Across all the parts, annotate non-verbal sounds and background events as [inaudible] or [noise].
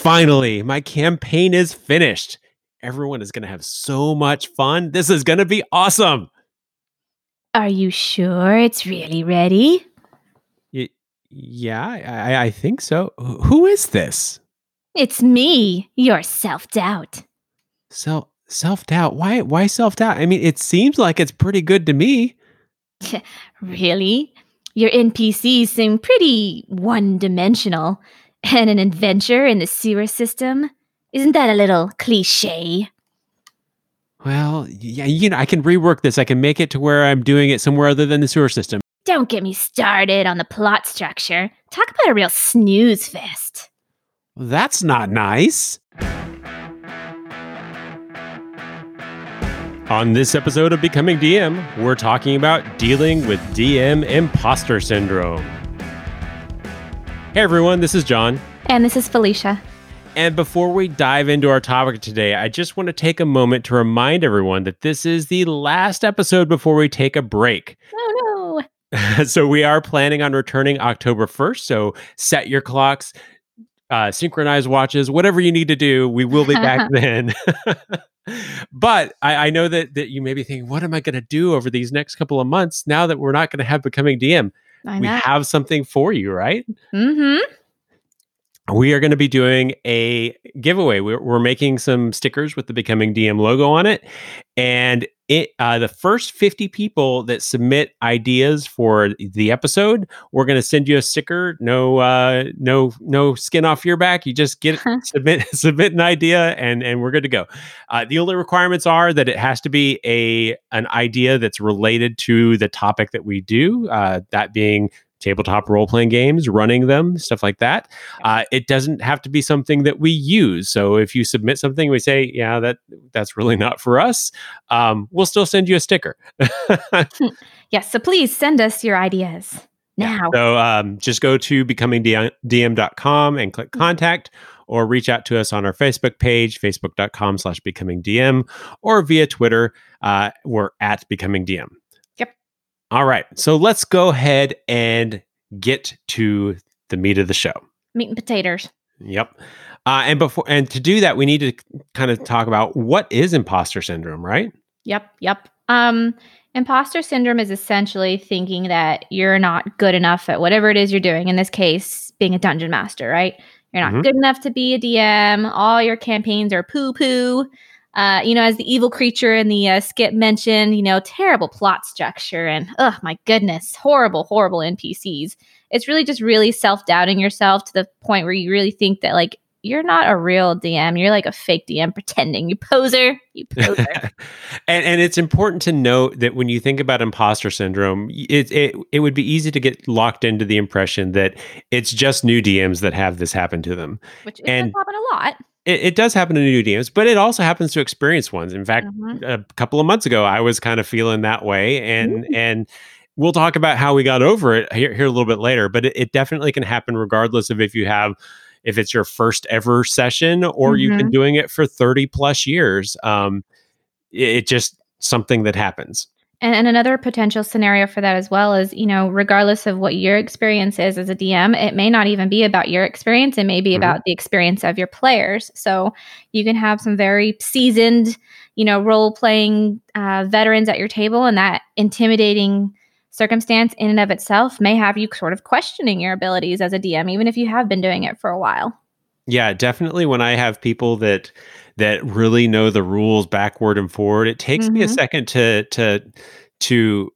Finally, my campaign is finished. Everyone is going to have so much fun. This is going to be awesome. Are you sure it's really ready? Y- yeah, I, I think so. Who is this? It's me, your self doubt. Self self doubt. Why why self doubt? I mean, it seems like it's pretty good to me. [laughs] Really? Your NPCs seem pretty one dimensional. And an adventure in the sewer system? Isn't that a little cliche? Well, yeah, you know, I can rework this. I can make it to where I'm doing it somewhere other than the sewer system. Don't get me started on the plot structure. Talk about a real snooze fest. That's not nice. On this episode of Becoming DM, we're talking about dealing with DM imposter syndrome. Hey everyone, this is John. And this is Felicia. And before we dive into our topic today, I just want to take a moment to remind everyone that this is the last episode before we take a break. Oh no. [laughs] so we are planning on returning October 1st. So set your clocks, uh, synchronize watches, whatever you need to do. We will be back [laughs] then. [laughs] but I, I know that that you may be thinking, what am I going to do over these next couple of months now that we're not going to have becoming DM? I We know. have something for you, right? mm-hmm. we are going to be doing a giveaway. We're, we're making some stickers with the Becoming DM logo on it, and it uh, the first fifty people that submit ideas for the episode, we're going to send you a sticker. No, uh, no, no skin off your back. You just get [laughs] submit [laughs] submit an idea, and and we're good to go. Uh, the only requirements are that it has to be a an idea that's related to the topic that we do. Uh, that being tabletop role playing games, running them, stuff like that. Uh, it doesn't have to be something that we use. So if you submit something, we say, yeah, that that's really not for us. Um, we'll still send you a sticker. [laughs] Yes, so please send us your ideas now. so um, just go to becomingdm.com and click contact or reach out to us on our Facebook page, facebook.com slash becomingdm or via Twitter. Uh, we're at becomingdm. All right. So let's go ahead and get to the meat of the show. Meat and potatoes. Yep. Uh, and before and to do that, we need to kind of talk about what is imposter syndrome, right? Yep, yep. Um, imposter syndrome is essentially thinking that you're not good enough at whatever it is you're doing. In this case, being a dungeon master, right? You're not Mhm. good enough to be a DM. All your campaigns are poo poo. Uh, you know, as the evil creature in the uh, skit mentioned, you know, terrible plot structure and oh my goodness, horrible, horrible NPCs. It's really just really self doubting yourself to the point where you really think that like you're not a real DM. You're like a fake DM pretending. You poser. You poser. [laughs] and and it's important to note that when you think about imposter syndrome, it it it would be easy to get locked into the impression that it's just new DMs that have this happen to them. which And- does happen a lot. It, it does happen to new DMs, but it also happens to experienced ones. In fact, Mhm. a couple of months ago, I was kind of feeling that way, and Mm. and we'll talk about how we got over it here, here a little bit later. But it, it definitely can happen regardless of if you have if it's your first ever session or you've been doing it for 30 plus years. Um, it, it just something that happens. And, and another potential scenario for that as well is, you know, regardless of what your experience is as a DM, it may not even be about your experience. It may be Mhm. about the experience of your players. So you can have some very seasoned, you know, role playing uh, veterans at your table, and that intimidating circumstance in and of itself may have you sort of questioning your abilities as a DM, even if you have been doing it for a while. Yeah, definitely. When I have people that that really know the rules backward and forward, it takes me a Mhm. second to to to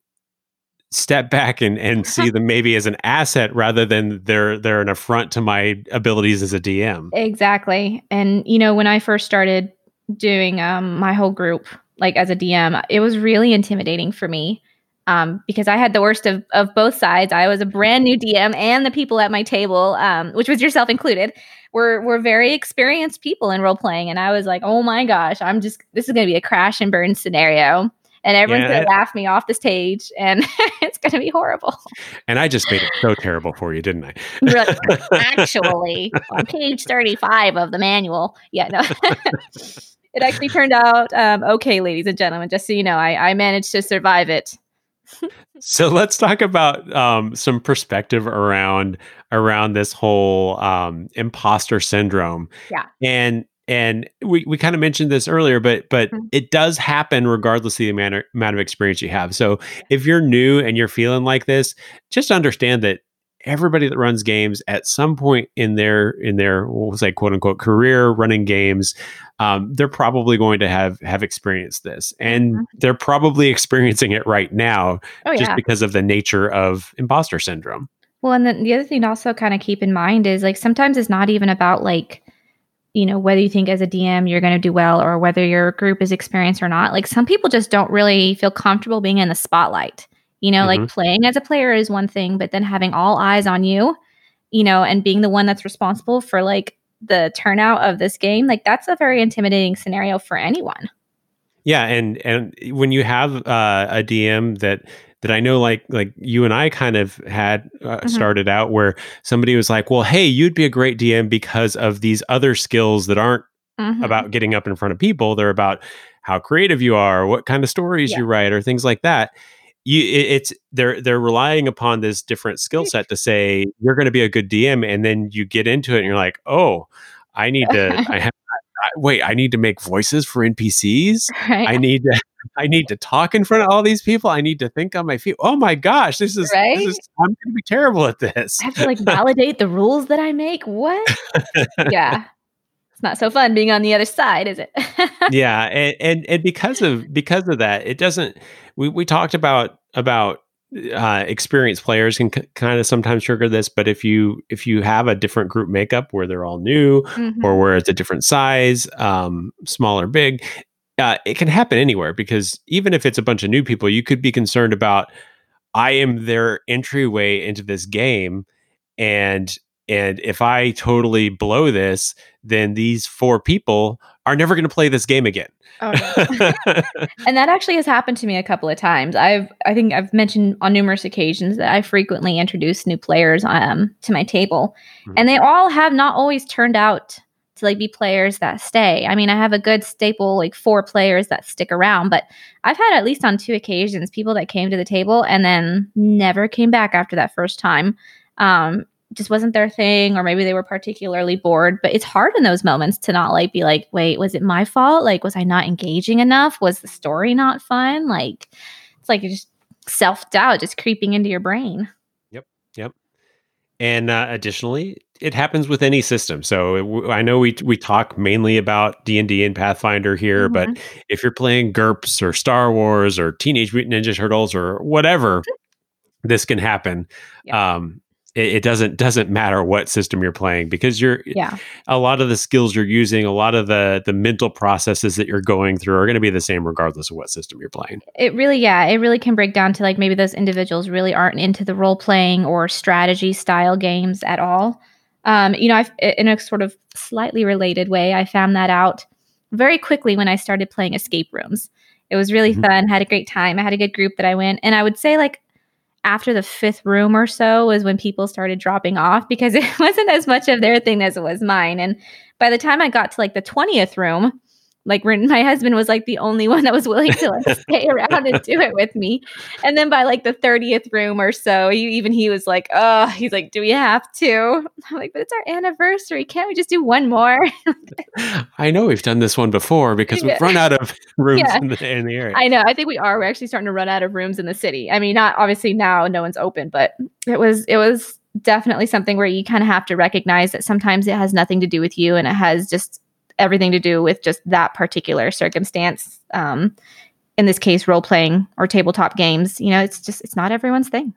step back and and [laughs] see them maybe as an asset rather than they're they're an affront to my abilities as a DM. Exactly. And you know, when I first started doing um my whole group like as a DM, it was really intimidating for me. Um, because I had the worst of, of both sides. I was a brand new DM and the people at my table, um, which was yourself included, were were very experienced people in role playing. And I was like, oh my gosh, I'm just this is gonna be a crash and burn scenario. And everyone's Yeah. gonna laugh me off the stage and [laughs] it's gonna be horrible. And I just made it so terrible for you, didn't I? Really, [laughs] actually on page 35 of the manual yeah no [laughs] it actually turned out um, okay ladies and gentlemen just so you know I, I managed to survive it So let's talk about um, some perspective around around this whole um, imposter syndrome. Yeah. And and we, we kind of mentioned this earlier, but but mm-hmm. it does happen regardless of the amount of, amount of experience you have. So if you're new and you're feeling like this, just understand that everybody that runs games at some point in their in their we'll say quote unquote career running games um, they're probably going to have have experienced this and mm-hmm. they're probably [laughs] experiencing it right now oh, just yeah. because of the nature of imposter syndrome well and then the other thing to also kind of keep in mind is like sometimes it's not even about like you know whether you think as a dm you're going to do well or whether your group is experienced or not like some people just don't really feel comfortable being in the spotlight you know, mm-hmm. like playing as a player is one thing, but then having all eyes on you, you know, and being the one that's responsible for like the turnout of this game, like that's a very intimidating scenario for anyone. Yeah, and and when you have uh, a DM that that I know, like like you and I kind of had uh, mm-hmm. started out, where somebody was like, "Well, hey, you'd be a great DM because of these other skills that aren't mm-hmm. about getting up in front of people. They're about how creative you are, what kind of stories yeah. you write, or things like that." you it's they're they're relying upon this different skill set to say you're going to be a good DM, and then you get into it and you're like, oh, I need to. [laughs] I have wait. I need to make voices for NPCs. [laughs] Right. I need to. [laughs] I need to talk in front of all these people. I need to think on my feet. Oh my gosh, this is, right? this is I'm going to be terrible at this. I have to like [laughs] validate the rules that I make. What? yeah it's not so fun being on the other side, is it? yeah, and, and and because of because of that, it doesn't. We we talked about about uh, experienced players can c- kind of sometimes trigger this, but if you if you have a different group makeup where they're all new mm-hmm. or where it's a different size, um, small or big, uh, it can happen anywhere because even if it's a bunch of new people, you could be concerned about I am their entryway into this game, and and if I totally blow this, then these four people are never going to play this game again. Oh, [laughs] and that actually has happened to me a couple of times. I've I think I've mentioned on numerous occasions that I frequently introduce new players um, to my table, mm-hmm. and they all have not always turned out to like be players that stay. I mean, I have a good staple like four players that stick around, but I've had at least on two occasions people that came to the table and then never came back after that first time. Um, just wasn't their thing or maybe they were particularly bored but it's hard in those moments to not like be like wait was it my fault? Like was i not engaging enough? Was the story not fun? Like it's like just self-doubt just creeping into your brain. Yep yep. And uh, additionally it happens with any system. So i know we we talk mainly about d&d and pathfinder here mm-hmm. but if you're playing GURPS or star wars or teenage mutant ninja turtles or whatever [laughs] this can happen yep. um it, it, doesn't doesn't matter what system you're playing because you're yeah. a lot of the skills you're using a lot of the the mental processes that you're going through are going to be the same regardless of what system you're playing. It really yeah it really can break down to like maybe those individuals really aren't into the role playing or strategy style games at all. Um, you know i've in a sort of slightly related way i found that out very quickly when i started playing escape rooms. It was really mm-hmm. fun had a great time i had a good group that i went and i would say like after the fifth room or so was when people started dropping off because [laughs] it wasn't as much of their thing as it was mine. And by the time I got to like the 20th room, like my husband was like the only one that was willing to like [laughs] stay around and do it with me. And then by like the 30th room or so he, even he was like oh he's like do we have to? [laughs] I'm like but it's our anniversary. Can't we just do one more? [laughs] I know we've done this one before because we've run out of rooms yeah. in, the, in the area. I know. I think we are. We're actually starting to run out of rooms in the city. I mean not obviously now no one's open but it was it was definitely something where you kind of have to recognize that sometimes it has nothing to do with you and it has just everything to do with just that particular circumstance. Um, in this case, role playing or tabletop games. You know, it's just it's not everyone's thing.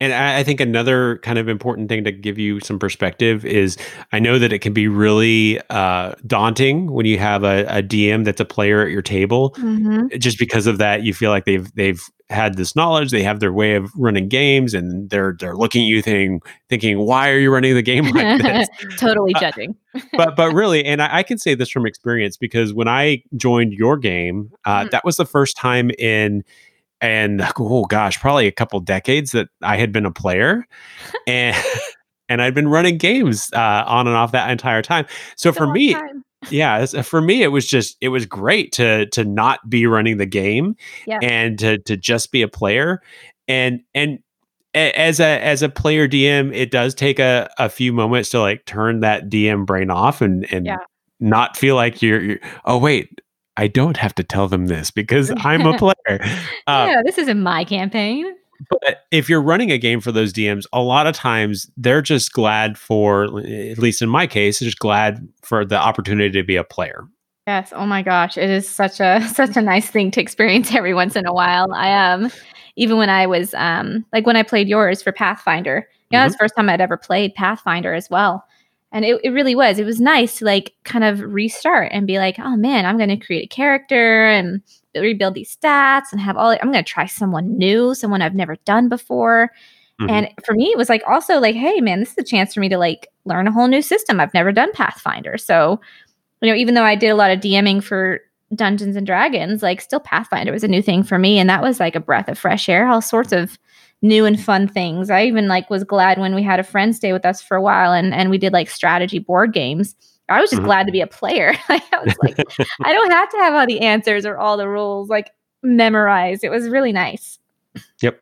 And I, think another kind of important thing to give you some perspective is I know that it can be really uh, daunting when you have a, a, DM that's a player at your table. Mm-hmm. Just because of that, you feel like they've they've had this knowledge, they have their way of running games, and they're they're looking at you thinking thinking, why are you running the game [laughs] like this? totally uh, judging. [laughs] but but really, and I, I, can say this from experience because when I joined your game, uh, mm-hmm. that was the first time in and oh gosh, probably a couple decades that I had been a player, [laughs] and and I'd been running games uh, on and off that entire time. So for me, yeah, for me it was just it was great to to not be running the game and to to just be a player, and and as a as a player DM, it does take a, a few moments to like turn that DM brain off and and Yeah. not feel like you're, you're oh wait, I don't have to tell them this because [laughs] I'm a player. Uh, yeah, this isn't my campaign. but if you're running a game for those DMs, a lot of times they're just glad for, at least in my case, just glad for the opportunity to be a player. Yes. Oh my gosh, it is such a [laughs] such a nice thing to experience every once in a while. I um even when I was um like when I played yours for Pathfinder, you know, that's the first time I'd ever played Pathfinder as well. And it, it really was. It was nice to like kind of restart and be like, oh man, I'm gonna create a character and rebuild these stats and have all I'm gonna try someone new, someone I've never done before. Mhm. And for me, it was like also like, hey man, this is a chance for me to like learn a whole new system. I've never done Pathfinder. So, you know, even though I did a lot of DMing for Dungeons and Dragons, like still Pathfinder was a new thing for me. And that was like a breath of fresh air, all sorts of new and fun things. I even like was glad when we had a friend stay with us for a while and, and we did like strategy board games. I was just Mhm. glad to be a player. [laughs] I was like, [laughs] I don't have to have all the answers or all the rules like memorized. It was really nice. Yep.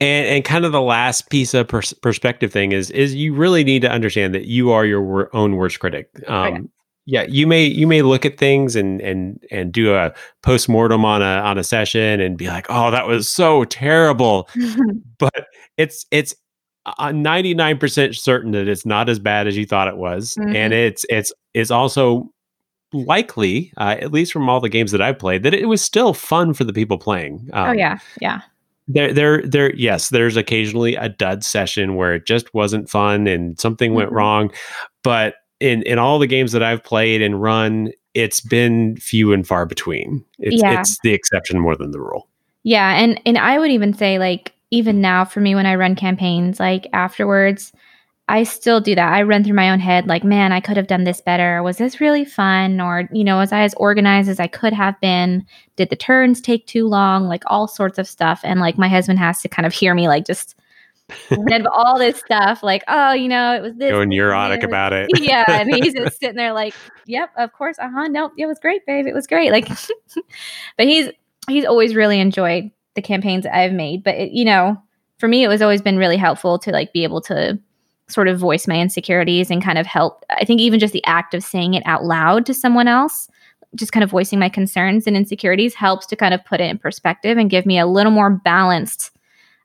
And and kind of the last piece of pers- perspective thing is is you really need to understand that you are your wor- own worst critic. Um, yeah, you may you may look at things and and and do a post mortem on a on a session and be like, oh, that was so terrible. [laughs] But it's it's ninety nine percent certain that it's not as bad as you thought it was, Mhm. and it's it's it's also likely, uh, at least from all the games that I've played, that it was still fun for the people playing. oh Um, yeah. Yeah. there there there yes there's occasionally a dud session where it just wasn't fun and something went Mhm. wrong but in in all the games that i've played and run it's been few and far between it's Yeah. it's the exception more than the rule Yeah, and and I would even say like even now for me when I run campaigns like afterwards I still do that. I run through my own head like, man, I could have done this better. Was this really fun or you know, was I as organized as I could have been? Did the turns take too long? Like all sorts of stuff and like my husband has to kind of hear me like just read all this stuff like, oh, you know, it was this going neurotic about it yeah, [laughs] and he's just sitting there like, "Yep, of course, uh huh, nope, it was great, babe, it was great." Like, [laughs] but he's he's always really enjoyed the campaigns I've made. But it, you know, for me, it was always been really helpful to like be able to sort of voice my insecurities and kind of help. I think even just the act of saying it out loud to someone else, just kind of voicing my concerns and insecurities, helps to kind of put it in perspective and give me a little more balanced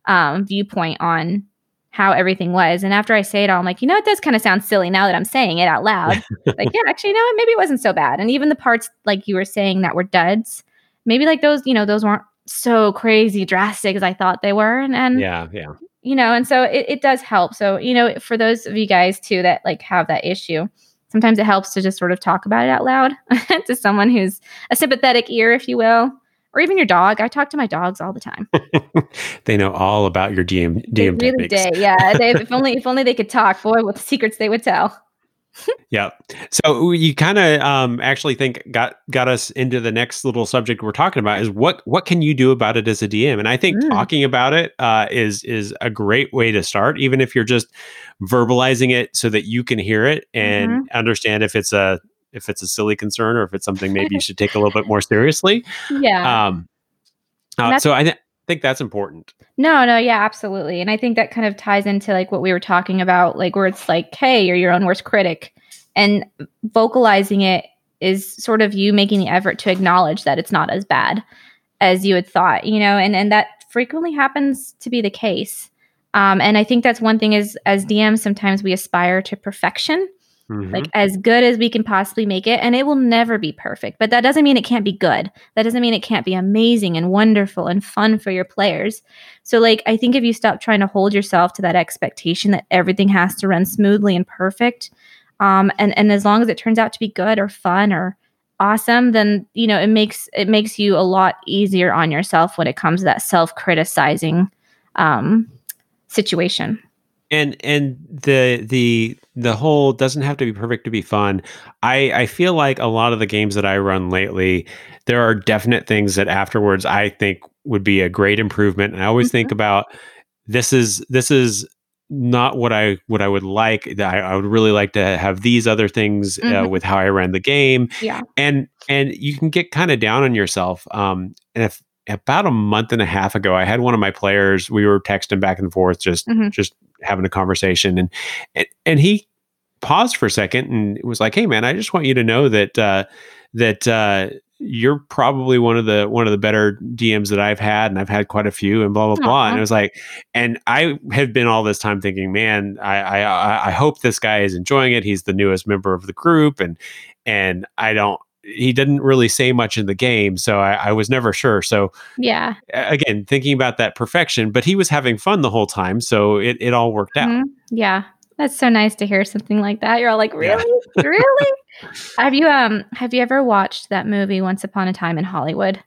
um, viewpoint on how everything was. And after I say it all, I'm like, you know, it does kind of sound silly now that I'm saying it out loud. [laughs] like, yeah, actually, you know? Maybe it wasn't so bad. And even the parts like you were saying that were duds, maybe like those, you know, those weren't so crazy drastic as I thought they were. And, and yeah yeah you know, and so it, it does help. So, you know, for those of you guys too that like have that issue, sometimes it helps to just sort of talk about it out loud [laughs] to someone who's a sympathetic ear, if you will, or even your dog. I talk to my dogs all the time. [laughs] they know all about your dm They dm really techniques did. Yeah. They, [laughs] if only if only they could talk, boy, what secrets they would tell. [laughs] Yeah. So you kind of um, actually think got got us into the next little subject we're talking about is what what can you do about it as a DM? And I think Mm. talking about it uh, is is a great way to start, even if you're just verbalizing it so that you can hear it and Mm-hmm. understand if it's a if it's a silly concern or if it's something maybe you [laughs] should take a little bit more seriously. Yeah. Um, uh, so I th- think that's important. No, no, yeah, absolutely. And I think that kind of ties into like what we were talking about, like where it's like, hey, you're your own worst critic. And vocalizing it is sort of you making the effort to acknowledge that it's not as bad as you had thought, you know, and, and that frequently happens to be the case. Um, and I think that's one thing is as DMs, sometimes we aspire to perfection Mhm. like as good as we can possibly make it and it will never be perfect but that doesn't mean it can't be good. That doesn't mean it can't be amazing and wonderful and fun for your players. So like i think if you stop trying to hold yourself to that expectation that everything has to run smoothly and perfect um, and and as long as it turns out to be good or fun or awesome then you know it makes it makes you a lot easier on yourself when it comes to that self-criticizing um, situation and and the the the whole doesn't have to be perfect to be fun i i feel like a lot of the games that i run lately there are definite things that afterwards i think would be a great improvement and i always think about this is this is not what i what i would like That I, I would really like to have these other things uh, Mhm. with how i ran the game yeah and and you can get kind of down on yourself um and if about a month and a half ago, I had one of my players. We were texting back and forth, just Mhm. just having a conversation, and and, and he paused for a second and was like, "Hey, man, I just want you to know that uh, that uh, you're probably one of the one of the better DMs that I've had, and I've had quite a few, and blah blah blah." And it was like, and I have been all this time thinking, man, I I I- I hope this guy is enjoying it. He's the newest member of the group, and and I don't. He didn't really say much in the game, so I, I was never sure. So Yeah. again, thinking about that perfection, but he was having fun the whole time, so it, it all worked out. Mhm. Yeah. That's so nice to hear something like that. You're all like, Yeah. really? really? Have you um have you ever watched that movie Once Upon a Time in Hollywood?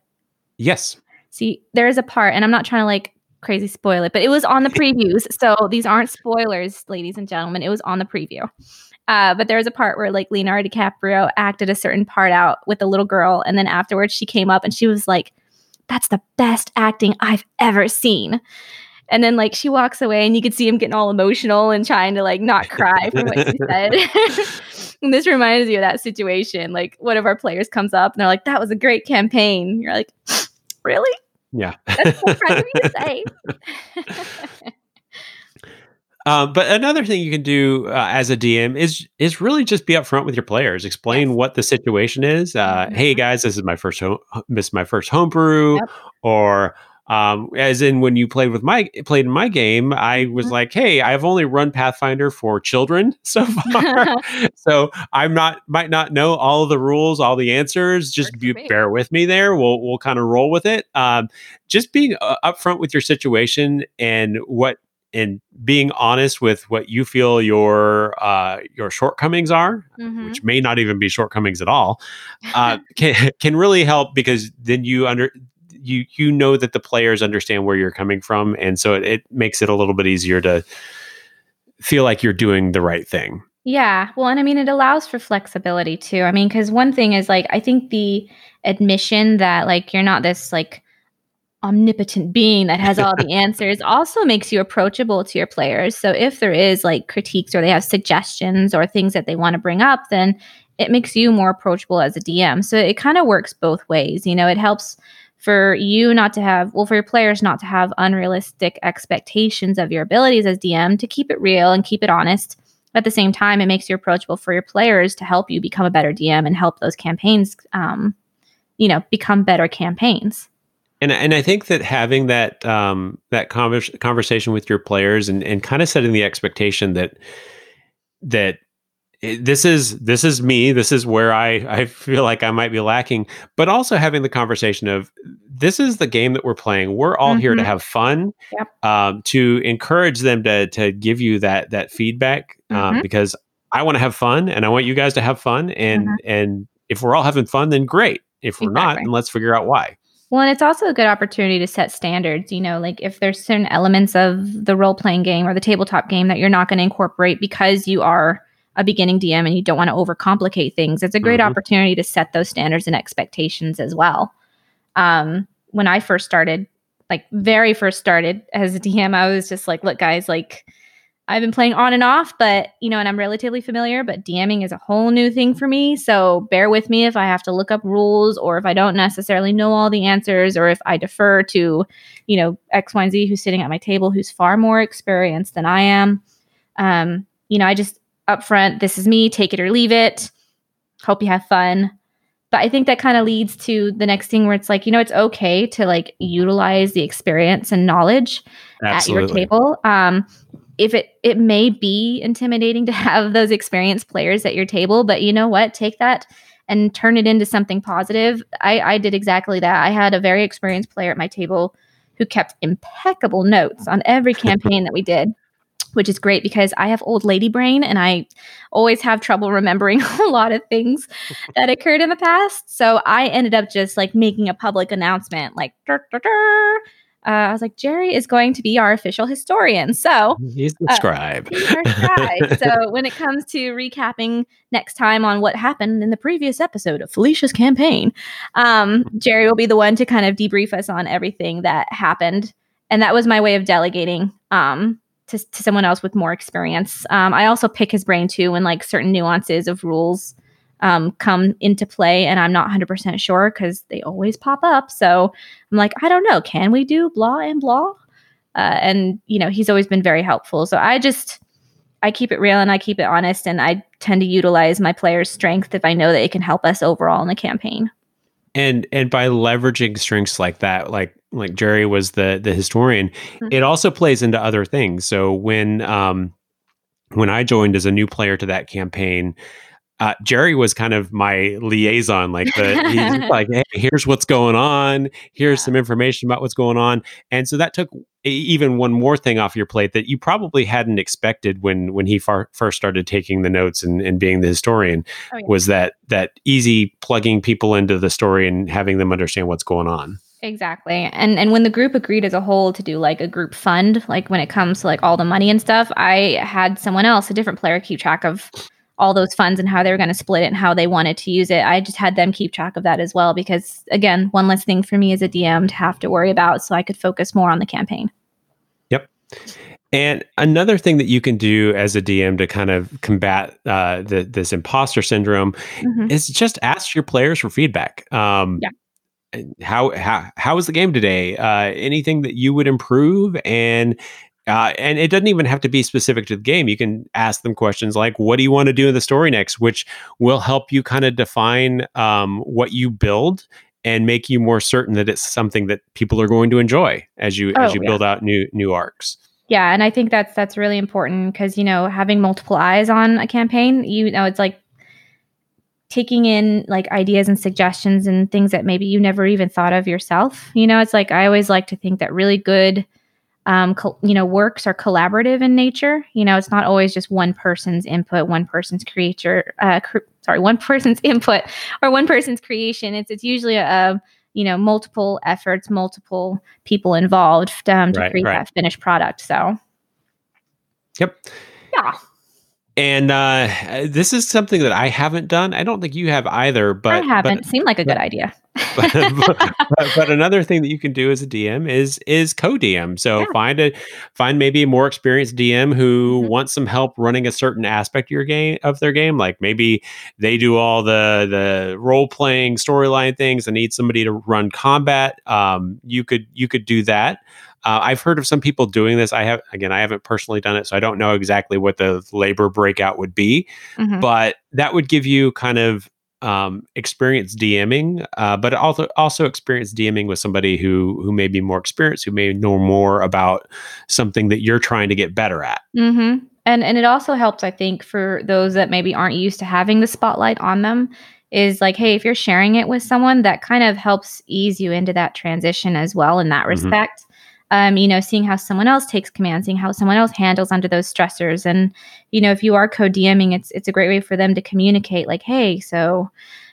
Yes. See, there is a part, and I'm not trying to like crazy spoil it, but it was on the previews. So these aren't spoilers, ladies and gentlemen. It was on the preview. Uh, but there was a part where like Leonardo DiCaprio acted a certain part out with a little girl, and then afterwards she came up and she was like, "That's the best acting I've ever seen." And then like she walks away, and you could see him getting all emotional and trying to like not cry from what she said. [laughs] [laughs] and this reminds me of that situation. Like one of our players comes up and they're like, "That was a great campaign." You're like, "Really?" Yeah. That's so kind of you to [laughs] say. Um, but another thing you can do uh, as a DM is is really just be upfront with your players. Explain Yes. what the situation is. Uh, Hey Mhm. guys, this is my first home, this is my first homebrew, Yep. or um, as in when you played with my played in my game, I was Mhm. like, hey, I've only run Pathfinder for children [laughs] so far, [laughs] so I'm not might not know all of the rules, all the answers. Just be, bear with me there. We'll we'll kind of roll with it. Um, just being uh, upfront with your situation and what and being honest with what you feel your uh, your shortcomings are, Mhm. which may not even be shortcomings at all, uh, [laughs] can can really help because then you under you you know that the players understand where you're coming from, and so it, it makes it a little bit easier to feel like you're doing the right thing. Yeah. Well, and I mean, it allows for flexibility too. I mean, because one thing is like, I think the admission that like you're not this like omnipotent being that has all the [laughs] answers also makes you approachable to your players. So if there is like critiques or they have suggestions or things that they want to bring up, then it makes you more approachable as a DM. So it kind of works both ways. You know, it helps for you not to have, well, for your players not to have unrealistic expectations of your abilities as DM, to keep it real and keep it honest at the same time, it makes you approachable for your players to help you become a better DM and help those campaigns, um, you know, become better campaigns. And and I think that having that um, that convers- conversation with your players and, and kind of setting the expectation that that this is this is me this is where I I feel like I might be lacking, but also having the conversation of this is the game that we're playing. We're all here to Mhm. have fun. Yep. Um, to encourage them to to give you that that feedback um, Mhm. because I want to have fun and I want you guys to have fun and Mhm. and if we're all having fun then great. If we're not, Exactly. then let's figure out why. Well, and it's also a good opportunity to set standards. You know, like if there's certain elements of the role playing game or the tabletop game that you're not going to incorporate because you are a beginning DM and you don't want to overcomplicate things, it's a great Mhm. opportunity to set those standards and expectations as well. Um, when I first started, like very first started as a DM, I was just like, look, guys, like I've been playing on and off, but you know, and I'm relatively familiar, but DMing is a whole new thing for me. So bear with me if I have to look up rules or if I don't necessarily know all the answers or if I defer to, you know, X, Y, and Z who's sitting at my table who's far more experienced than I am. Um, you know, I just upfront, this is me, take it or leave it. Hope you have fun. But I think that kind of leads to the next thing where it's like, you know, it's okay to like utilize the experience and knowledge at your table. Um, if it it may be intimidating to have those experienced players at your table, but you know what? Take that and turn it into something positive. I, I did exactly that. I had a very experienced player at my table who kept impeccable notes on every campaign that we did, which is great because I have old lady brain and I always have trouble remembering [laughs] a lot of things that occurred in the past. So I ended up just like making a public announcement, like, "Dur, dur, dur." Uh, I was like, Jerry is going to be our official historian. So He's the Uh, scribe. He's our scribe. so [laughs] when it comes to recapping next time on what happened in the previous episode of Felicia's campaign, um, Jerry will be the one to kind of debrief us on everything that happened. And that was my way of delegating um, to, to someone else with more experience. Um, I also pick his brain too when like certain nuances of rules um, come into play and I'm not 100% sure because they always pop up. So I'm like, I don't know. Can we do blah and blah? Uh, and, you know, he's always been very helpful. So I just, I keep it real and I keep it honest. And I tend to utilize my players' strength if I know that it can help us overall in the campaign. And and by leveraging strengths like that, like like Jerry was the the historian, mm-hmm. it also plays into other things. So when um when I joined as a new player to that campaign, uh, Jerry was kind of my liaison, like the he's [laughs] like, hey, here's what's going on. Here's yeah. some information about what's going on, and so that took even one more thing off your plate that you probably hadn't expected when when he far, first started taking the notes and, and being the historian oh, yeah. was that that easy plugging people into the story and having them understand what's going on. Exactly. And and when the group agreed as a whole to do like a group fund, like when it comes to like all the money and stuff, I had someone else, a different player, keep track of all those funds and how they were going to split it and how they wanted to use it. I just had them keep track of that as well because again, one less thing for me as a DM to have to worry about so I could focus more on the campaign. Yep. And another thing that you can do as a DM to kind of combat uh, the, this imposter syndrome mm-hmm. is just ask your players for feedback. Um, yeah how how how was the game today? Uh, anything that you would improve, and uh, and it doesn't even have to be specific to the game. You can ask them questions like, "What do you want to do in the story next?" Which will help you kind of define um, what you build and make you more certain that it's something that people are going to enjoy as you oh, as you yeah. build out new new arcs. Yeah, and I think that's that's really important because you know having multiple eyes on a campaign, you know, it's like taking in like ideas and suggestions and things that maybe you never even thought of yourself. You know, it's like I always like to think that really good um, co- you know, works are collaborative in nature. You know, it's not always just one person's input, one person's creature, uh, cr- sorry, one [laughs] person's input or one person's creation. It's it's usually a you know multiple efforts, multiple people involved um, to right, create right. that finished product. So, yep, yeah. And uh, this is something that I haven't done. I don't think you have either. But I haven't. But, Seemed like a good idea. [laughs] but, but, but, another thing that you can do as a DM is is co-DM. So yeah. find a find maybe a more experienced DM who mm-hmm. wants some help running a certain aspect of your game of their game. Like maybe they do all the the role playing storyline things and need somebody to run combat. Um, you could you could do that. Uh, I've heard of some people doing this. I have again, I haven't personally done it, so I don't know exactly what the labor breakout would be, mm-hmm. but that would give you kind of um, experience DMing, uh, but also also experience DMing with somebody who who may be more experienced, who may know more about something that you're trying to get better at. Mm-hmm. And and it also helps, I think, for those that maybe aren't used to having the spotlight on them. Is like, hey, if you're sharing it with someone, that kind of helps ease you into that transition as well in that mm-hmm. Um, you know, seeing how someone else takes command, seeing how someone else handles under those stressors. And, you know, if you are co-DMing, it's it's a great way for them to communicate like, hey, so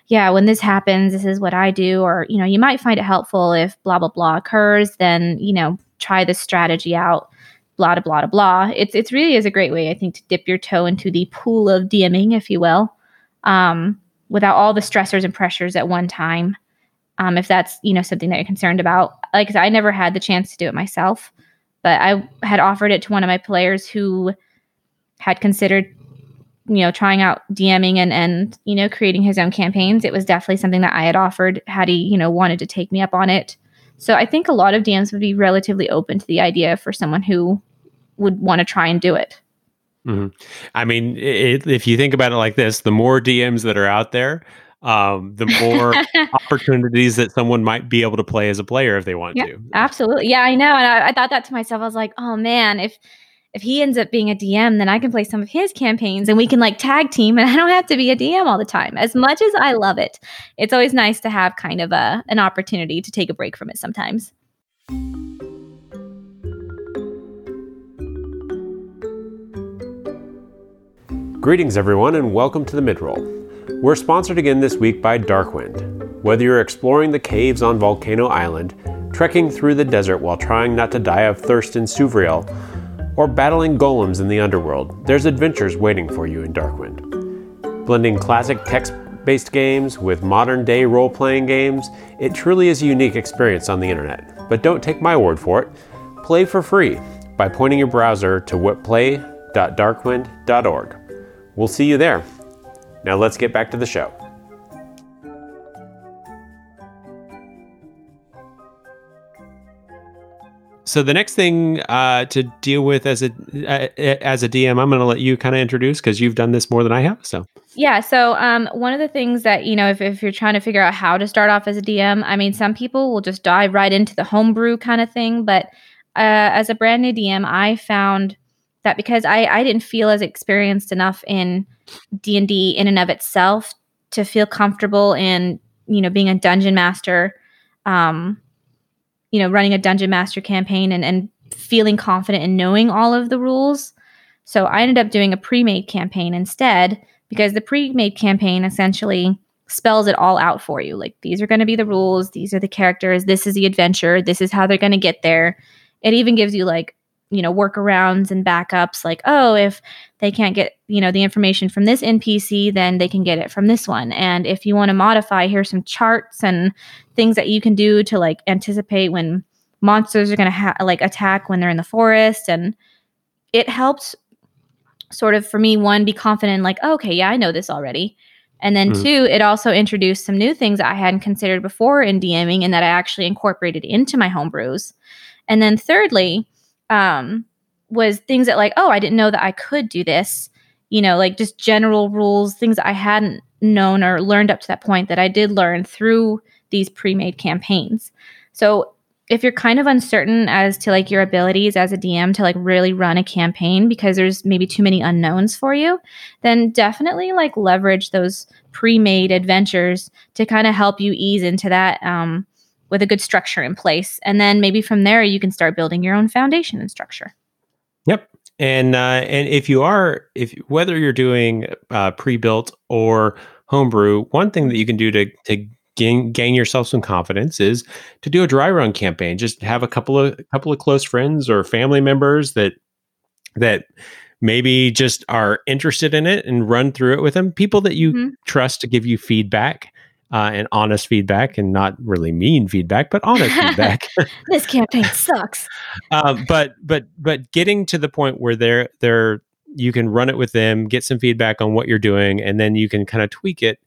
yeah, when this happens, this is what I do. Or, you know, you might find it helpful if blah blah blah occurs, then, you know, try this strategy out, blah blah blah blah. It's it's really is a great way, I think, to dip your toe into the pool of DMing, if you will. Um, without all the stressors and pressures at one time um, if that's you know something that you're concerned about. Like I never had the chance to do it myself, but I had offered it to one of my players who had considered you know trying out DMing and and you know creating his own campaigns. It was definitely something that I had offered had he you know wanted to take me up on it. So I think a lot of DMs would be relatively open to the idea for someone who would want to try and do it. Mm-hmm. I mean, it, if you think about it like this, the more DMs that are out there, um, the more [laughs] opportunities that someone might be able to play as a player if they want yeah, to. Absolutely. Yeah, I know. And I, I, thought that to myself. I was like, oh man, if if he ends up being a DM, then I can play some of his campaigns and we can like tag team and [laughs] I don't have to be a DM all the time. As much as I love it, it's always nice to have kind of a an opportunity to take a break from it sometimes. Greetings, everyone, and welcome to the midroll. We're sponsored again this week by Darkwind. Whether you're exploring the caves on Volcano Island, trekking through the desert while trying not to die of thirst in Suvriel, or battling golems in the underworld, there's adventures waiting for you in Darkwind. Blending classic text based games with modern day role playing games, it truly is a unique experience on the internet. But don't take my word for it. Play for free by pointing your browser to whatplay.darkwind.org. We'll see you there. Now let's get back to the show. So the next thing uh, to deal with as a uh, as a DM, I'm going to let you kind of introduce because you've done this more than I have. So yeah, so um, one of the things that you know, if, if you're trying to figure out how to start off as a DM, I mean, some people will just dive right into the homebrew kind of thing, but uh, as a brand new DM, I found that because I I didn't feel as experienced enough in D and D in and of itself to feel comfortable in you know being a dungeon master. Um, you know, running a dungeon master campaign and, and feeling confident in knowing all of the rules. So I ended up doing a pre-made campaign instead because the pre-made campaign essentially spells it all out for you. Like these are going to be the rules, these are the characters, this is the adventure, this is how they're going to get there. It even gives you like, you know, workarounds and backups like, oh, if they can't get, you know, the information from this NPC, then they can get it from this one. And if you want to modify, here's some charts and things that you can do to like anticipate when monsters are going to ha- like attack when they're in the forest and it helped sort of for me one be confident like oh, okay yeah i know this already and then mm. two it also introduced some new things that i hadn't considered before in dming and that i actually incorporated into my homebrews and then thirdly um, was things that like oh i didn't know that i could do this you know like just general rules things i hadn't known or learned up to that point that i did learn through these pre-made campaigns. So if you're kind of uncertain as to like your abilities as a DM to like really run a campaign because there's maybe too many unknowns for you, then definitely like leverage those pre-made adventures to kind of help you ease into that um, with a good structure in place. And then maybe from there you can start building your own foundation and structure. Yep. And uh, and if you are if whether you're doing uh, pre-built or homebrew, one thing that you can do to to gain gain yourself some confidence is to do a dry run campaign. Just have a couple of a couple of close friends or family members that that maybe just are interested in it and run through it with them. People that you mm-hmm. trust to give you feedback. Uh, and honest feedback and not really mean feedback, but honest [laughs] feedback. [laughs] this campaign sucks. Uh, but but but getting to the point where they're they're you can run it with them, get some feedback on what you're doing, and then you can kind of tweak it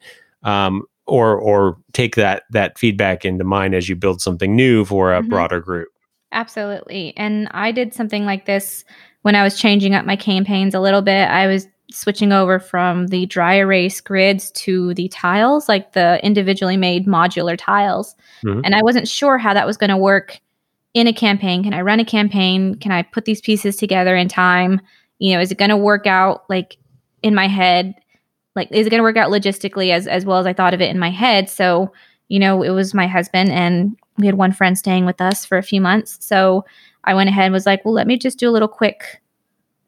um, or or take that that feedback into mind as you build something new for a mm-hmm. broader group. Absolutely. And I did something like this when I was changing up my campaigns a little bit. I was switching over from the dry erase grids to the tiles, like the individually made modular tiles. Mm-hmm. And I wasn't sure how that was going to work in a campaign. Can I run a campaign? Can I put these pieces together in time? You know, is it going to work out like in my head? like is it going to work out logistically as as well as I thought of it in my head. So, you know, it was my husband and we had one friend staying with us for a few months. So, I went ahead and was like, "Well, let me just do a little quick,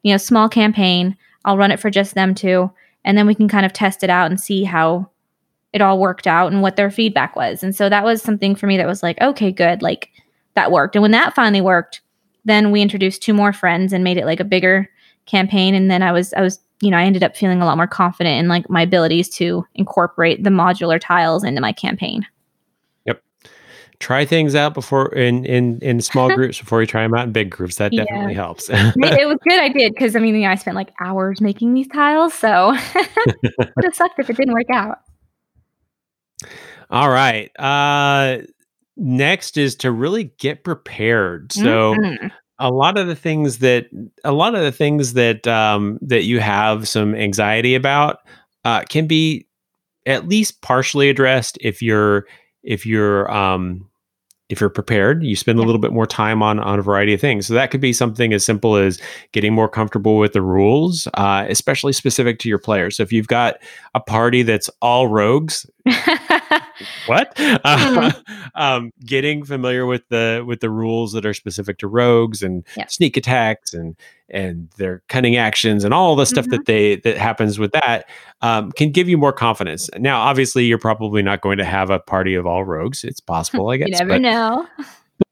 you know, small campaign. I'll run it for just them two, and then we can kind of test it out and see how it all worked out and what their feedback was." And so that was something for me that was like, "Okay, good. Like that worked." And when that finally worked, then we introduced two more friends and made it like a bigger campaign and then I was I was you know, I ended up feeling a lot more confident in like my abilities to incorporate the modular tiles into my campaign. Try things out before in in in small [laughs] groups before you try them out in big groups. That definitely yeah. helps. it was [laughs] good. I did because I mean, I spent like hours making these tiles, so it [laughs] would have sucked if it didn't work out. All right. Uh next is to really get prepared. So mm-hmm a lot of the things that a lot of the things that um, that you have some anxiety about uh, can be at least partially addressed if you're if you're um, if you're prepared, you spend a little bit more time on on a variety of things. So that could be something as simple as getting more comfortable with the rules, uh, especially specific to your players. So if you've got a party that's all rogues, [laughs] what? Uh, [laughs] um, getting familiar with the with the rules that are specific to rogues and yep. sneak attacks and and their cunning actions and all the stuff mm-hmm. that they that happens with that um, can give you more confidence. Now, obviously, you're probably not going to have a party of all rogues. It's [laughs] possible, I guess. you never but, know.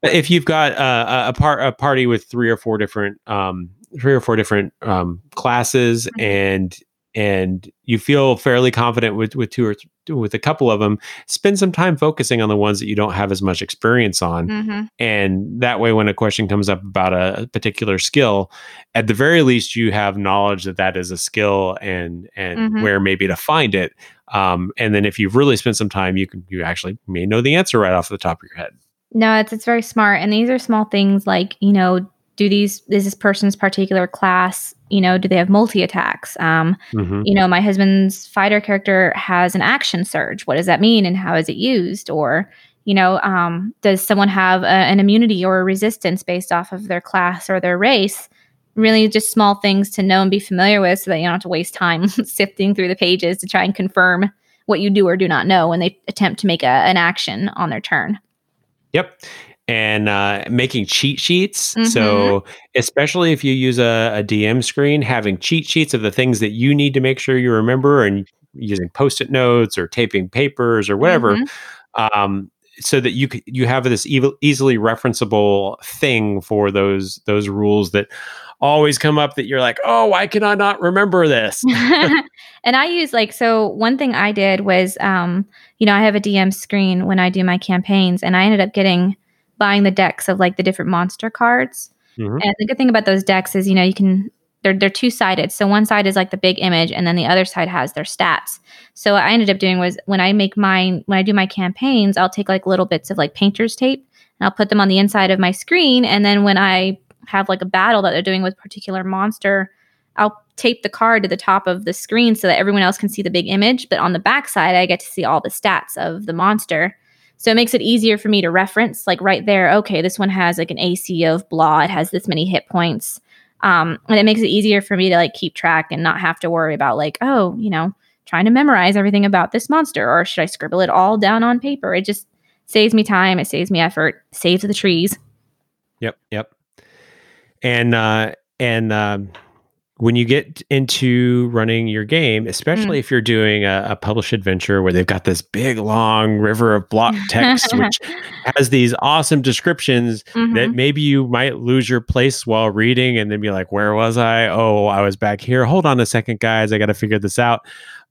if you've got a, a part a party with three or four different um, three or four different um, classes mm-hmm. and and you feel fairly confident with with two or th- with a couple of them spend some time focusing on the ones that you don't have as much experience on mm-hmm. and that way when a question comes up about a particular skill at the very least you have knowledge that that is a skill and and mm-hmm. where maybe to find it um, and then if you've really spent some time you can you actually may know the answer right off the top of your head No, it's it's very smart, and these are small things like you know, do these is this person's particular class? You know, do they have multi attacks? Um, Mhm. you know, my husband's fighter character has an action surge. What does that mean, and how is it used? Or you know, um, does someone have a, an immunity or a resistance based off of their class or their race? Really, just small things to know and be familiar with, so that you don't have to waste time [laughs] sifting through the pages to try and confirm what you do or do not know when they attempt to make a, an action on their turn. Yep. And uh, making cheat sheets. Mm-hmm. So, especially if you use a, a DM screen, having cheat sheets of the things that you need to make sure you remember and using post it notes or taping papers or whatever. Mhm. Um, so that you you have this ev- easily referenceable thing for those those rules that always come up that you're like oh why can I not remember this [laughs] [laughs] and I use like so one thing I did was um you know I have a DM screen when I do my campaigns and I ended up getting buying the decks of like the different monster cards. Mhm. And the good thing about those decks is you know you can they're they're two-sided. So one side is like the big image and then the other side has their stats. So what I ended up doing was when I make mine when I do my campaigns, I'll take like little bits of like painter's tape and I'll put them on the inside of my screen and then when I have like a battle that they're doing with a particular monster, I'll tape the card to the top of the screen so that everyone else can see the big image, but on the back side I get to see all the stats of the monster. So it makes it easier for me to reference like right there, okay, this one has like an AC of blah, it has this many hit points. Um, and it makes it easier for me to like keep track and not have to worry about like, oh, you know, trying to memorize everything about this monster or should I scribble it all down on paper? It just saves me time, it saves me effort, saves the trees. Yep, yep. And uh and um when you get into running your game, especially if you're doing a, a published adventure where they've got this big long river of block [laughs] text which has these awesome descriptions that Mhm. maybe you might lose your place while reading and then be like, where was I? Oh, I was back here. Hold on a second, guys. I got to figure this out.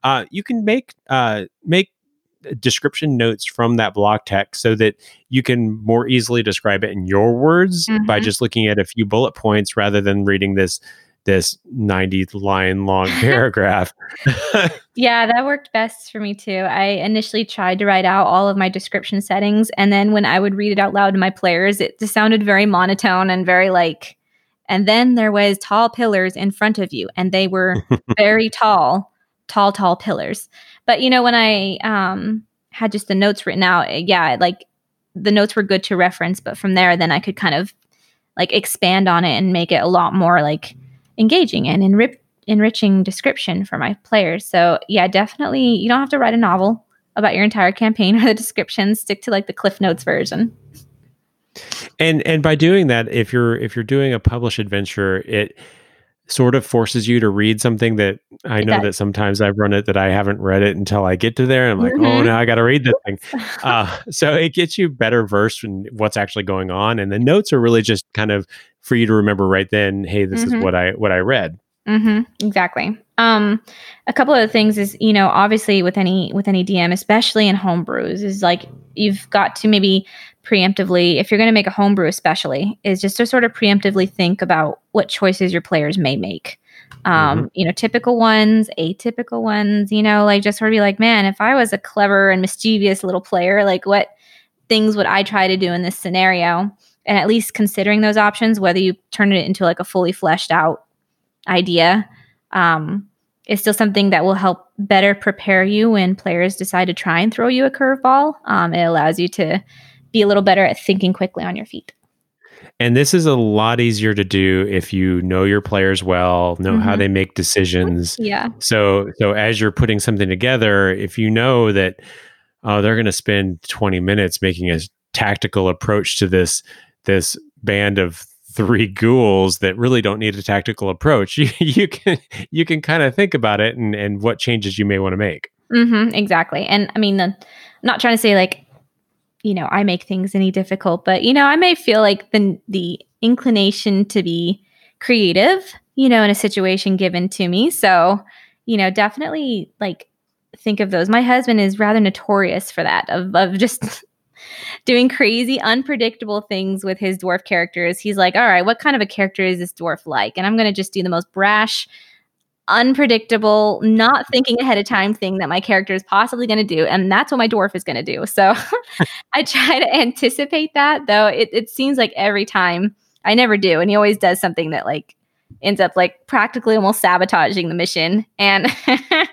Uh, you can make uh, make description notes from that block text so that you can more easily describe it in your words by Mhm. just looking at a few bullet points rather than reading this this 90 line long [laughs] paragraph. Yeah, that worked best for me too. I initially tried to write out all of my description settings, and then when I would read it out loud to my players, it just sounded very monotone and very like. And then there was tall pillars in front of you, and they were [laughs] very tall, tall, tall pillars. But you know, when I um, had just the notes written out, eh, yeah, like the notes were good to reference. But from there, then I could kind of like expand on it and make it a lot more like engaging and enrich enriching description for my players. So yeah, definitely you don't have to write a novel about your entire campaign [laughs] or the description. Stick to like the Cliff Notes version. and and by doing that if you're if you're doing a published adventure it sort of forces you to read something that i It know does. that sometimes i've run it that i haven't read it until i get to there and i'm like oh Mhm. now i gotta read this thing [laughs] uh, so it gets you better versed in what's actually going on and the notes are really just kind of for you to remember right then hey this Mhm. is what i what i read Mm-hmm. Exactly. Um, a couple of the things is you know obviously with any with any DM, especially in homebrews, is like you've got to maybe preemptively, if you're going to make a homebrew, especially, is just to sort of preemptively think about what choices your players may make. Um, you know, typical ones, atypical ones. You know, like just sort of be like, man, if I was a clever and mischievous little player, like what things would I try to do in this scenario? And at least considering those options, whether you turn it into like a fully fleshed out idea um, is still something that will help better prepare you when players decide to try and throw you a curveball. Um, it allows you to be a little better at thinking quickly on your feet. and this is a lot easier to do if you know your players well know how Mhm. they make decisions Yeah. So so as you're putting something together, if you know that oh they're going to spend 20 minutes making a tactical approach to this this band of three ghouls that really don't need a tactical approach, [laughs] you, you can you can kind of think about it and and what changes you may want to make. Mm-hmm, exactly. And I mean, the, I'm not trying to say like, you know, I make things any difficult, but you know, I may feel like the the inclination to be creative, you know, in a situation given to me. So, you know, definitely like think of those. My husband is rather notorious for that of of just [laughs] doing crazy, unpredictable things with his dwarf characters. He's like, all right, what kind of a character is this dwarf like? And I'm going to just do the most brash, unpredictable, not thinking ahead of time thing that my character is possibly going to do. And that's what my dwarf is going to do. [laughs] So I try to anticipate that, though it, it seems like every time I never do. And he always does something that like ends up like practically almost sabotaging the mission. And [laughs] and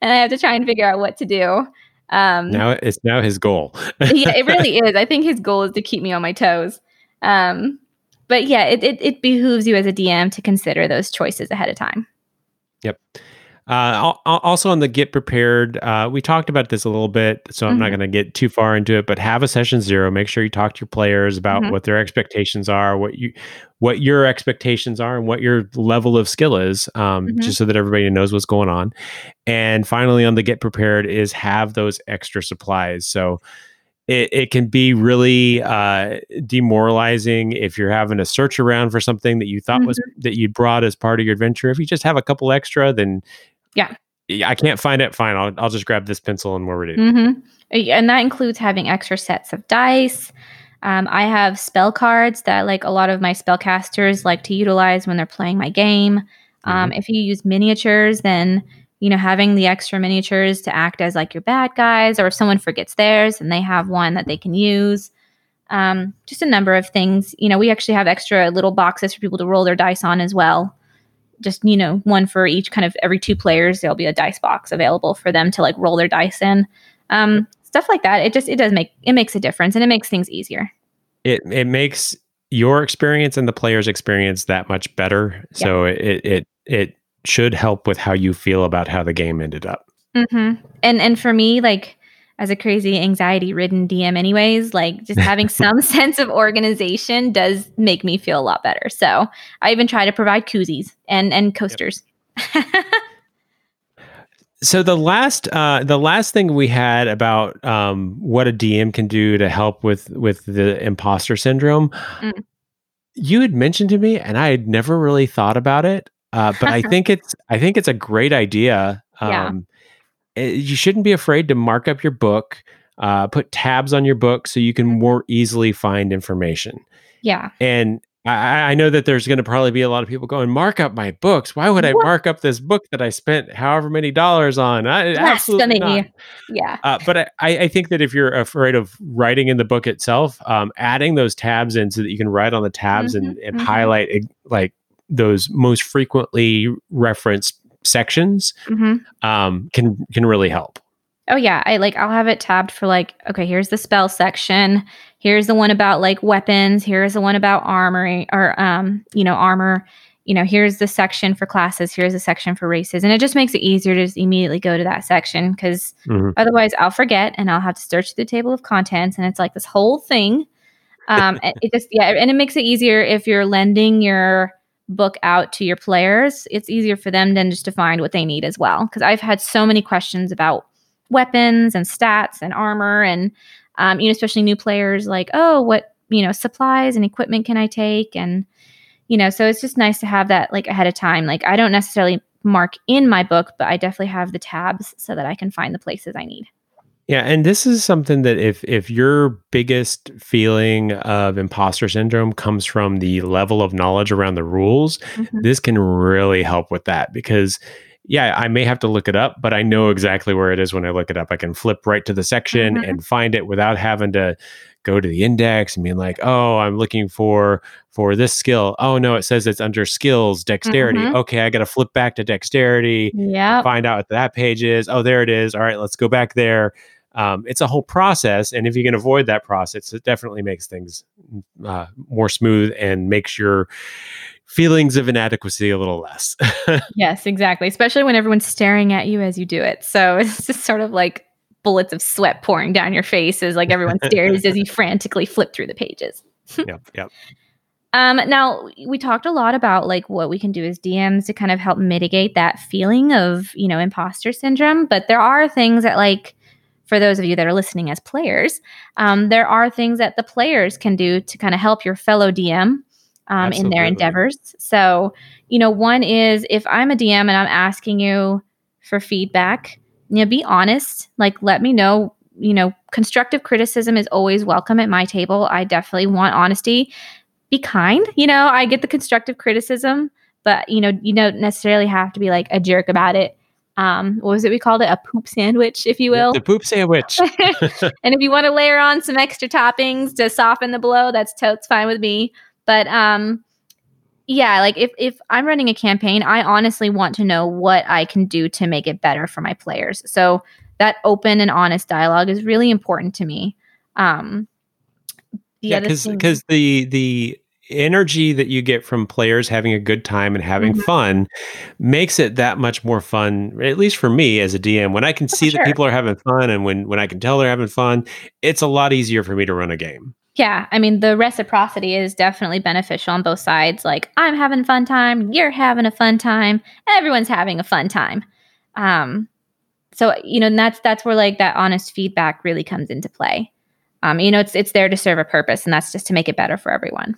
I have to try and figure out what to do. Um, now it's now his goal. [laughs] yeah, it really is. I think his goal is to keep me on my toes. Um, but yeah, it, it, it behooves you as a DM to consider those choices ahead of time. Yep. Uh, also on the get prepared, uh, we talked about this a little bit, so I'm mm-hmm. not going to get too far into it. But have a session zero. Make sure you talk to your players about mm-hmm. what their expectations are, what you, what your expectations are, and what your level of skill is, um, mm-hmm. just so that everybody knows what's going on. And finally, on the get prepared is have those extra supplies. So it, it can be really uh, demoralizing if you're having to search around for something that you thought mm-hmm. was that you brought as part of your adventure. If you just have a couple extra, then yeah, I can't find it. Fine, I'll I'll just grab this pencil and we're ready. Mm-hmm. And that includes having extra sets of dice. Um, I have spell cards that like a lot of my spellcasters like to utilize when they're playing my game. Um, mm-hmm. If you use miniatures, then you know, having the extra miniatures to act as like your bad guys, or if someone forgets theirs and they have one that they can use. Um, just a number of things. You know, we actually have extra little boxes for people to roll their dice on as well. Just, you know, one for each kind of every two players, there'll be a dice box available for them to like roll their dice in. Um, stuff like that. It just, it does make, it makes a difference and it makes things easier. It, it makes your experience and the player's experience that much better. So it, it, it should help with how you feel about how the game ended up. Mm-hmm. And and for me, like as a crazy anxiety ridden DM, anyways, like just [laughs] having some sense of organization does make me feel a lot better. So I even try to provide koozies and and coasters. Yep. [laughs] so the last uh, the last thing we had about um, what a DM can do to help with with the imposter syndrome. Mm. You had mentioned to me, and I had never really thought about it. Uh, but I think it's I think it's a great idea. [laughs] Um, yeah. It, eh, you shouldn't be afraid to mark up your book, uh, put tabs on your book so you can mm-hmm. more easily find information. Yeah. And I, I know that there's going to probably be a lot of people going, mark up my books. Why would I mark up this book that I spent however many dollars on? I, absolutely not. Yeah. Uh, but I, I think that if you're afraid of writing in the book itself, um, adding those tabs in so that you can write on the tabs mm-hmm, and, and mm-hmm. highlight like those most frequently referenced sections mm-hmm. um, can can really help. Oh yeah, I like I'll have it tabbed for like okay, here's the spell section. Here's the one about like weapons. Here's the one about armory or um, you know, armor. You know, here's the section for classes. Here's the section for races, and it just makes it easier to just immediately go to that section because mm-hmm. otherwise I'll forget and I'll have to search the table of contents, and it's like this whole thing. Um, [laughs] it just yeah, and it makes it easier if you're lending your book out to your players, it's easier for them then just to find what they need as well. Because I've had so many questions about weapons and stats and armor, and um, you know, especially new players like, oh, what you know, supplies and equipment can I take? And you know, so it's just nice to have that like ahead of time. Like I don't necessarily mark in my book, but I definitely have the tabs so that I can find the places I need. Yeah, and this is something that if if your biggest feeling of imposter syndrome comes from the level of knowledge around the rules, mm-hmm. this can really help with that because yeah, I may have to look it up, but I know exactly where it is when I look it up. I can flip right to the section mm-hmm. and find it without having to go to the index and being like, "Oh, I'm looking for for this skill. Oh no, it says it's under skills, dexterity. Mm-hmm. Okay, I got to flip back to dexterity. Yeah. Find out what that page is. Oh, there it is. All right, let's go back there um, it's a whole process and if you can avoid that process it definitely makes things uh, more smooth and makes your feelings of inadequacy a little less. [laughs] Yes exactly especially when everyone's staring at you as you do it. So [laughs] it's just sort of like bullets of sweat pouring down your face as like everyone stares as you [laughs] frantically flip through the pages. Yep yep. Um, now we talked a lot about like what we can do as DMs to kind of help mitigate that feeling of you know imposter syndrome, but there are things that like for those of you that are listening as players, um, there are things that the players can do to kind of help your fellow DM um, in their endeavors. So, you know, one is if I'm a DM and I'm asking you for feedback, you know, be honest. Like, let me know. You know, constructive criticism is always welcome at my table. I definitely want honesty. Be kind. You know, I get the constructive criticism, but you know, you don't necessarily have to be like a jerk about it. Um, what was it we called it? A poop sandwich, if you will. The poop sandwich. [laughs] and if you want to layer on some extra toppings to soften the blow, that's totes fine with me. But um, yeah, like if if I'm running a campaign, I honestly want to know what I can do to make it better for my players. So that open and honest dialogue is really important to me. Um, yeah, because because the the energy that you get from players having a good time and having mm-hmm. fun makes it that much more fun at least for me as a dm when i can oh, see sure. that people are having fun and when when i can tell they're having fun it's a lot easier for me to run a game. Yeah i mean the reciprocity is definitely beneficial on both sides. Like i'm having a fun time you're having a fun time everyone's having a fun time. Um so you know and that's that's where like that honest feedback really comes into play. Um you know it's it's there to serve a purpose and that's just to make it better for everyone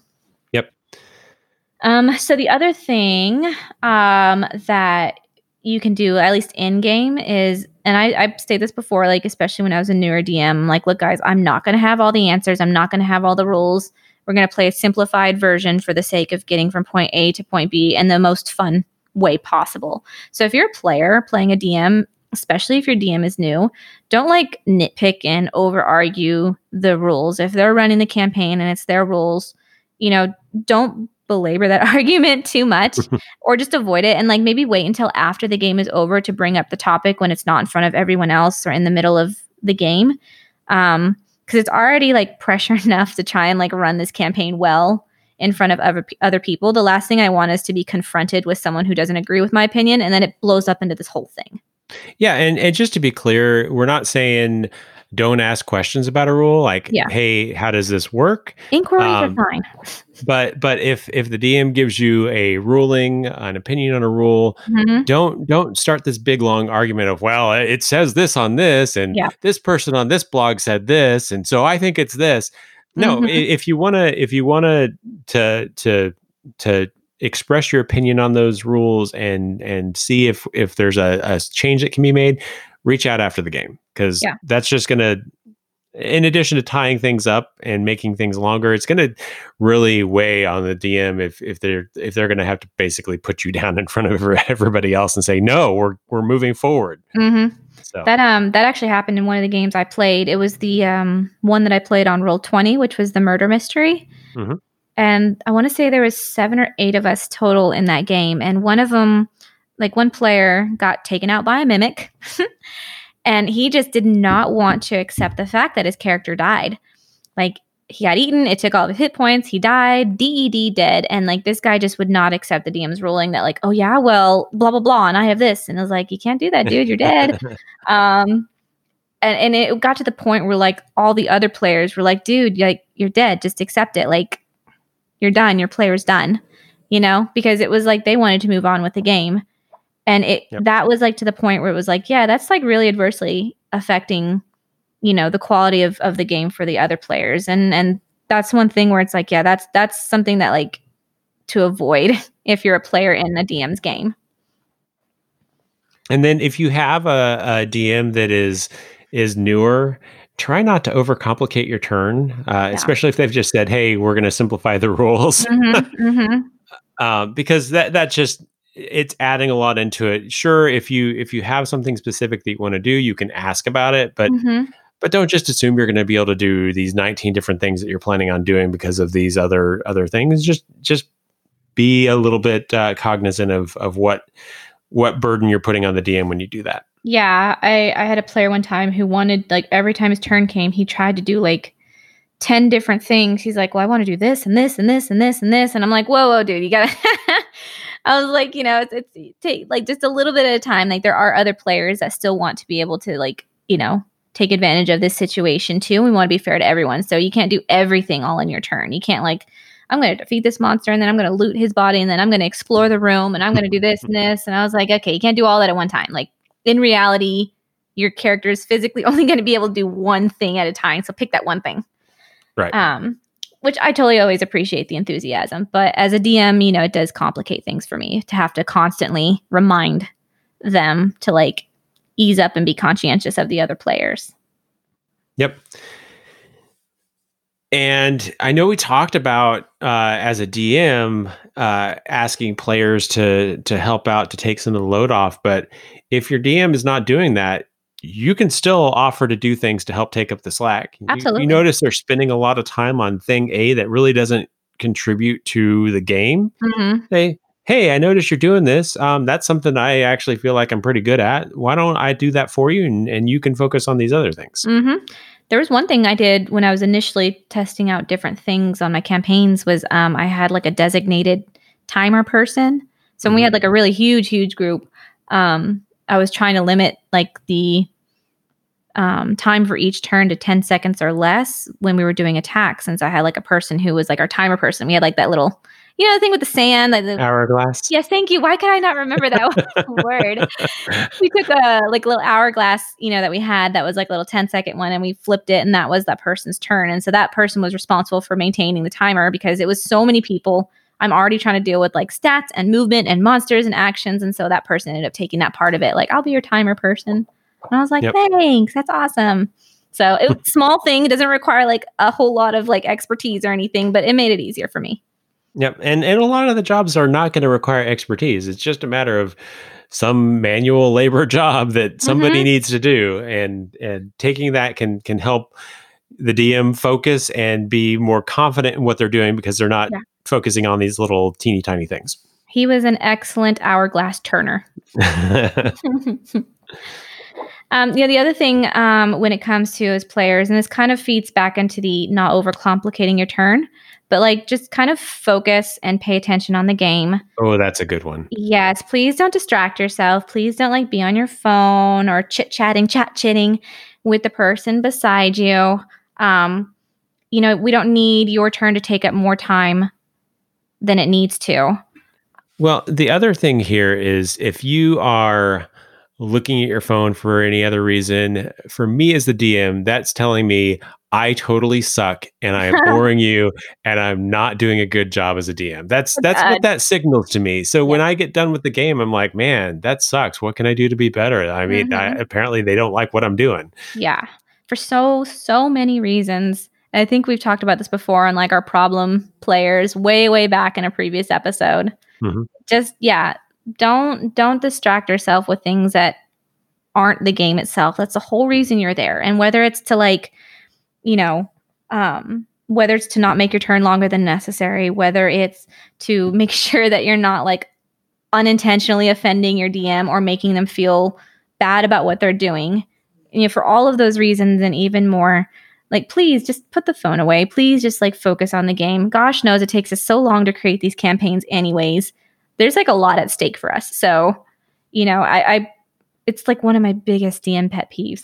um, so the other thing um, that you can do, at least in game, is and I, I've stated this before, like especially when I was a newer DM, like, look, guys, I'm not going to have all the answers. I'm not going to have all the rules. We're going to play a simplified version for the sake of getting from point A to point B in the most fun way possible. So if you're a player playing a DM, especially if your DM is new, don't like nitpick and over argue the rules. If they're running the campaign and it's their rules, you know, don't belabor that [laughs] argument too much [laughs] or just avoid it and like maybe wait until after the game is over to bring up the topic when it's not in front of everyone else or in the middle of the game um because it's already like [laughs] pressure enough to try and like run this campaign well in front of other, other people. The last thing i want is to be confronted with someone who doesn't agree with my opinion and then it blows up into this whole thing. Yeah and, and just to be clear we're not saying don't ask questions about a rule like yeah. hey how does this work inquiries um, are fine but but if if the dm gives you a ruling an opinion on a rule mm-hmm. don't don't start this big long argument of well it says this on this and yeah. this person on this blog said this and so i think it's this no mm-hmm. if you want to if you want to to to to express your opinion on those rules and and see if if there's a, a change that can be made reach out after the game because yeah. that's just going to in addition to tying things up and making things longer it's going to really weigh on the dm if if they're if they're going to have to basically put you [laughs] down in front of [laughs] everybody else and say no we're we're moving forward mm-hmm. so. that um that actually happened in one of the games i played it was the um one that i played on Roll20 which was the murder mystery mm-hmm. and i want to say there was seven or eight of us total in that game and one of them like one player got taken out by a mimic [laughs] and he just did not want to accept the fact that his character died. Like he got eaten, it took all the hit points, he died, DED dead. And like this guy just would not accept the DM's ruling that, like, oh yeah, well, blah blah blah, and I have this. And I was like, you can't do that, dude, you're dead. [laughs] um and, and it got to the point where like all the other players were like, dude, like you're dead, just accept it. Like you're done, your player's done. You know, because it was like they wanted to move on with the game and it yep. that was like to the point where it was like yeah that's like really adversely affecting you know the quality of of the game for the other players and and that's one thing where it's like yeah that's that's something that like to avoid [laughs] if you're a player in a DM's game and then if you have a, a DM that is is newer try not to overcomplicate your turn uh, yeah. especially if they've just said hey we're going to simplify the [laughs] rules mm-hmm, mm-hmm. [laughs] Uh, because that that just it's adding a lot into it. Sure, if you if you have something specific that you want to do, you can ask about it, but mm-hmm. but don't just assume you're going to be able to do these 19 different things that you're planning on doing because of these other other things. Just just be a little bit uh, cognizant of of what what burden you're putting on the DM when you do that. Yeah, I I had a player one time who wanted like every time his turn came, he tried to do like 10 different things. He's like, "Well, I want to do this and this and this and this and this." And I'm like, "Whoa, whoa, dude, you got to [laughs] [laughs] I was like, you know, it's, it's take like just a little bit at a time. Like there are other players that still want to be able to like, you know, take advantage of this situation too. We want to be fair to everyone. So you can't do everything all in your turn. You can't like, I'm going to defeat this monster and then I'm going to loot his body and then I'm going to explore the room and I'm going to do this and this. And I was like, okay, you can't do all that at one time. Like in reality, your character is physically [laughs] only going to be able to do one thing at a time. So pick that one thing. Right. Um, which I totally always appreciate the enthusiasm. But as a DM, you know, it does complicate things for me to have to constantly remind them to like ease up and be conscientious of the other players. Yep. and I know we talked about uh, as a DM uh, asking players to to help out to take some of the load off, but if your DM is not doing that, you can still offer to do things to help take up the slack. Absolutely. You, you notice they're spending a lot of time on thing A that really doesn't contribute to the game. Mhm. They, hey, I notice you're doing this. Um, that's something I actually feel like I'm pretty good at. Why don't I do that for you, and, and you can focus on these other things. hmm There was one thing I did when I was initially testing out different things on my campaigns was um, I had like a designated timer person. So when we had like a really huge, huge group, um, I was trying to limit like the um, time for each turn to 10 seconds or less when we were doing attacks. Since I had like a person who was like our timer person, we had like that little, you know, the thing with the sand, like the, Hourglass. Yes, thank you. Why could I not remember that [laughs] [laughs] word? We took a like little hourglass, you know, that we had that was like a little 10 second one and we flipped it and that was that person's turn. And so that person was responsible for maintaining the timer because it was so many people. I'm already trying to deal with like stats and movement and monsters and actions. And so that person ended up taking that part of it. Like, I'll be your timer person. And I was like, Yep. thanks. That's awesome. So it [laughs] small thing. It doesn't require like a whole lot of like expertise or anything, but it made it easier for me. Yep. And and a lot of the jobs are not going to require expertise. It's just a matter of some manual labor [laughs] job that somebody Mhm. needs to do and and taking that can can help the DM focus and be more confident in what they're doing because they're not Yeah. focusing on these little teeny tiny things. He was an excellent hourglass turner. [laughs] Um, yeah, the other thing um, when it comes to as players, and this kind of feeds back into the not overcomplicating your turn, but like just kind of focus and pay attention on the game. oh, that's a good one. Yes, please don't distract yourself. Please don't like be on your phone or chit chatting, chat chitting with the person beside you. Um, you know, we don't need your turn to take up more time than it needs to. Well, the other thing here is if you are looking at your phone for any other reason, for me as the DM, that's telling me I totally suck and I am [laughs] boring you and I'm not doing a good job as a DM. That's that's what that signals to me. So when I get done with the game, I'm like, man, that sucks. What can I do to be better? I mean, I, Mhm. apparently they don't like what I'm doing. Yeah, for so so many reasons. I think we've talked about this before on like our problem players way way back in a previous episode. Mhm. Just yeah, don't don't distract yourself with things that aren't the game itself. That's the whole reason you're there. And whether it's to like, you know, um whether it's to not make your turn longer than necessary, whether it's to [laughs] make sure that you're not like unintentionally offending your DM or making them feel bad about what they're doing you know, for all of those reasons and even more, like please just put the phone away. Please just like focus on the game. Gosh knows it takes us so long to create these campaigns anyways. There's like a lot at stake for us. So, you know, I, I it's like one of my biggest DM pet peeves.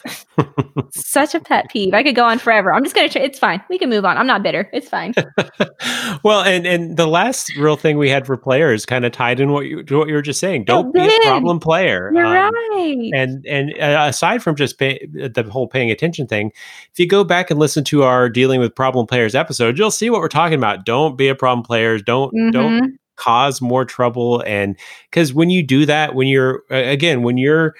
[laughs] Such a pet peeve. I could go on forever. I'm just gonna. Try, it's fine. We can move on. I'm not bitter. It's fine. [laughs] well, and and the last real thing we had for players kind of tied in what you to what you were just saying. Don't be a problem player. You're Um, right. and and uh, aside from just pay, the whole paying attention thing if you go back and listen to our dealing with problem players episode you'll see what we're talking about don't be a problem player don't don't Mhm. Cause more trouble and because when you do that when you're again when you're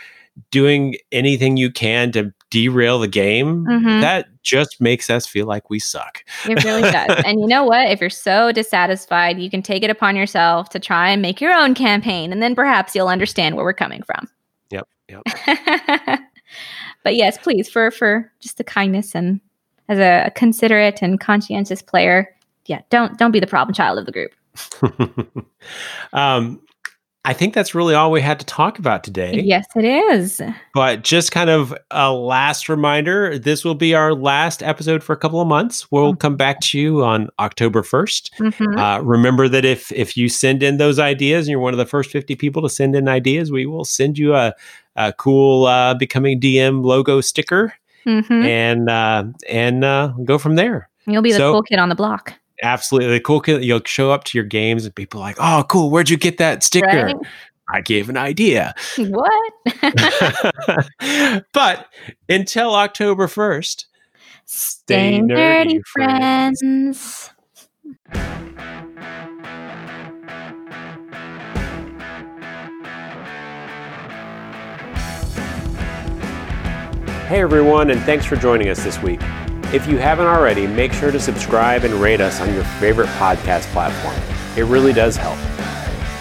doing anything you can to derail the game Mhm. that just makes us feel like we suck It really does. And you know what? If you're so dissatisfied, you can take it upon yourself to try and make your own campaign, and then perhaps you'll understand where we're coming from. Yep, yep. [laughs] but yes, please, for for just the kindness and as a considerate and conscientious player, yeah, don't don't be the problem child of the group. [laughs] um I think that's really all we had to talk about today. Yes, it is. But just kind of a last reminder this will be our last episode for a couple of months. We'll come back to you on October 1st. Mhm. Uh, remember that if if you send in those ideas and you're one of the first 50 people to send in ideas, we will send you a, a cool uh, Becoming DM logo sticker Mhm. and uh, and uh, go from there. You'll be the so- cool kid on the block. Absolutely. Cool you'll show up to your games and people are like, oh, cool. Where'd you get that sticker? Right? I gave an idea. What? [laughs] but until October 1st, Stay nerdy, friends. Hey everyone, and thanks for joining us this week. If you haven't already, make sure to subscribe and rate us on your favorite podcast platform. It really does help.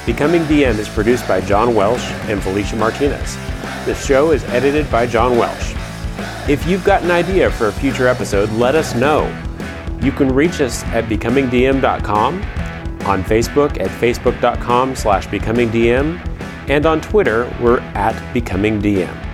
Becoming DM is produced by John Welsh and Felicia Martinez. The show is edited by John Welsh. If you've got an idea for a future episode, let us know. You can reach us at becomingdm.com, on Facebook at facebook.com slash becomingdm, and on Twitter, we're at becomingdm.